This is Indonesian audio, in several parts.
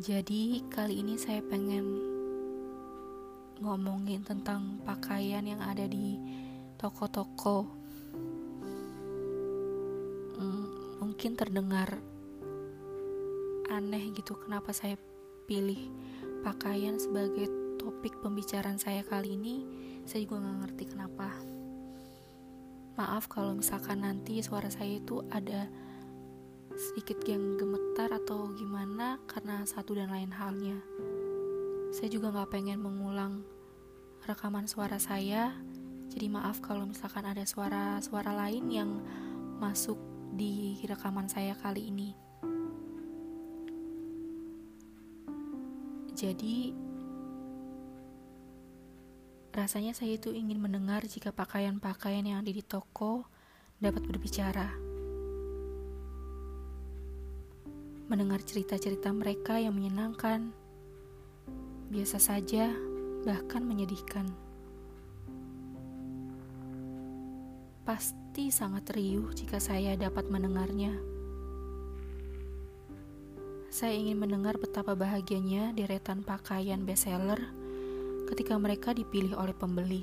Jadi kali ini saya pengen ngomongin tentang pakaian yang ada di toko-toko. Hmm, mungkin terdengar aneh gitu kenapa saya pilih pakaian sebagai topik pembicaraan saya kali ini. Saya juga nggak ngerti kenapa. Maaf kalau misalkan nanti suara saya itu ada sedikit yang gemetar atau gimana karena satu dan lain halnya. Saya juga gak pengen mengulang rekaman suara saya, jadi maaf kalau misalkan ada suara-suara lain yang masuk di rekaman saya kali ini. Jadi, rasanya saya itu ingin mendengar jika pakaian-pakaian yang ada di toko dapat berbicara. Mendengar cerita-cerita mereka yang menyenangkan, biasa saja, bahkan menyedihkan. Pasti sangat riuh jika saya dapat mendengarnya. Saya ingin mendengar betapa bahagianya deretan pakaian bestseller ketika mereka dipilih oleh pembeli.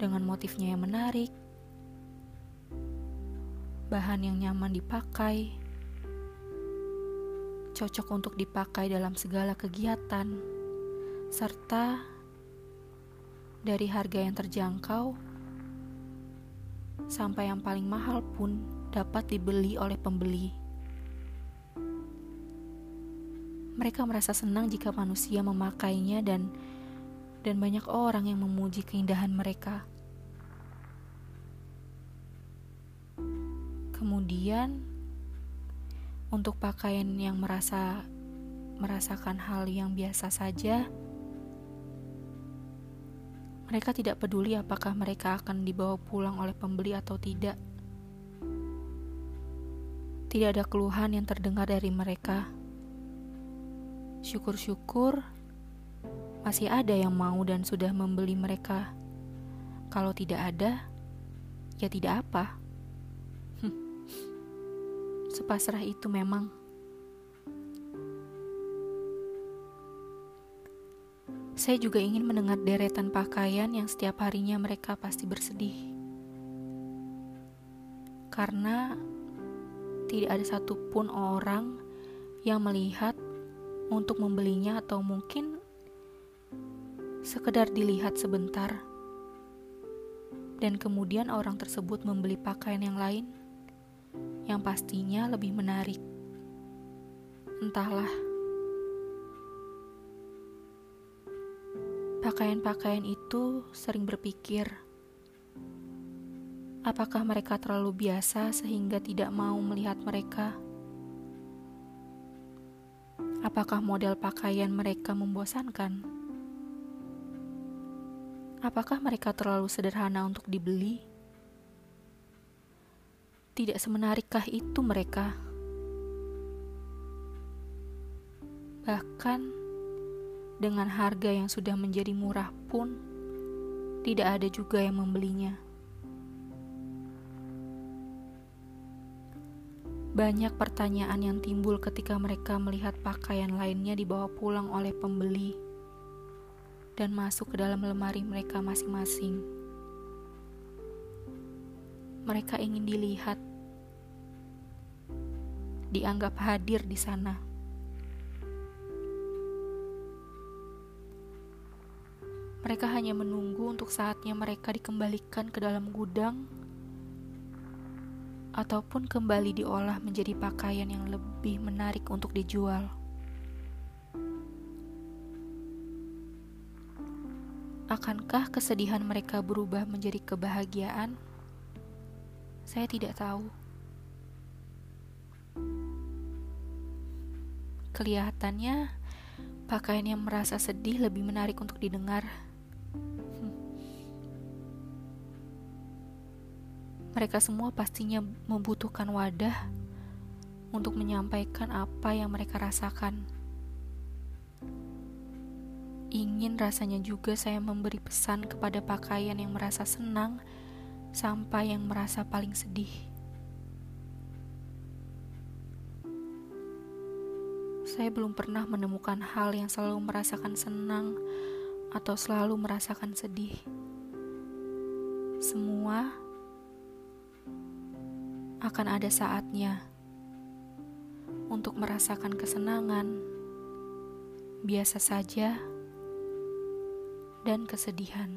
Dengan motifnya yang menarik, bahan yang nyaman dipakai, cocok untuk dipakai dalam segala kegiatan, serta dari harga yang terjangkau sampai yang paling mahal pun dapat dibeli oleh pembeli. Mereka merasa senang jika manusia memakainya dan dan banyak orang yang memuji keindahan mereka. Kemudian untuk pakaian yang merasa merasakan hal yang biasa saja, mereka tidak peduli apakah mereka akan dibawa pulang oleh pembeli atau tidak. Tidak ada keluhan yang terdengar dari mereka. Syukur-syukur masih ada yang mau dan sudah membeli mereka. Kalau tidak ada, ya tidak apa. Sepasrah itu memang. Saya juga ingin mendengar deretan pakaian yang setiap harinya mereka pasti bersedih. Karena tidak ada satupun orang yang melihat untuk membelinya atau mungkin sekedar dilihat sebentar dan kemudian orang tersebut membeli pakaian yang lain yang pastinya lebih menarik. Entahlah, pakaian-pakaian itu sering berpikir, apakah mereka terlalu biasa sehingga tidak mau melihat mereka? Apakah model pakaian mereka membosankan? Apakah mereka terlalu sederhana untuk dibeli? Tidak semenarikkah itu mereka? Bahkan dengan harga yang sudah menjadi murah pun, tidak ada juga yang membelinya. Banyak pertanyaan yang timbul ketika mereka melihat pakaian lainnya dibawa pulang oleh pembeli dan masuk ke dalam lemari mereka masing-masing. Mereka ingin dilihat dianggap hadir di sana. Mereka hanya menunggu untuk saatnya mereka dikembalikan ke dalam gudang ataupun kembali diolah menjadi pakaian yang lebih menarik untuk dijual. Akankah kesedihan mereka berubah menjadi kebahagiaan? Saya tidak tahu. Kelihatannya pakaian yang merasa sedih lebih menarik untuk didengar. Mereka semua pastinya membutuhkan wadah untuk menyampaikan apa yang mereka rasakan. Ingin rasanya juga saya memberi pesan kepada pakaian yang merasa senang sampai yang merasa paling sedih. saya belum pernah menemukan hal yang selalu merasakan senang atau selalu merasakan sedih. Semua akan ada saatnya untuk merasakan kesenangan, biasa saja, dan kesedihan.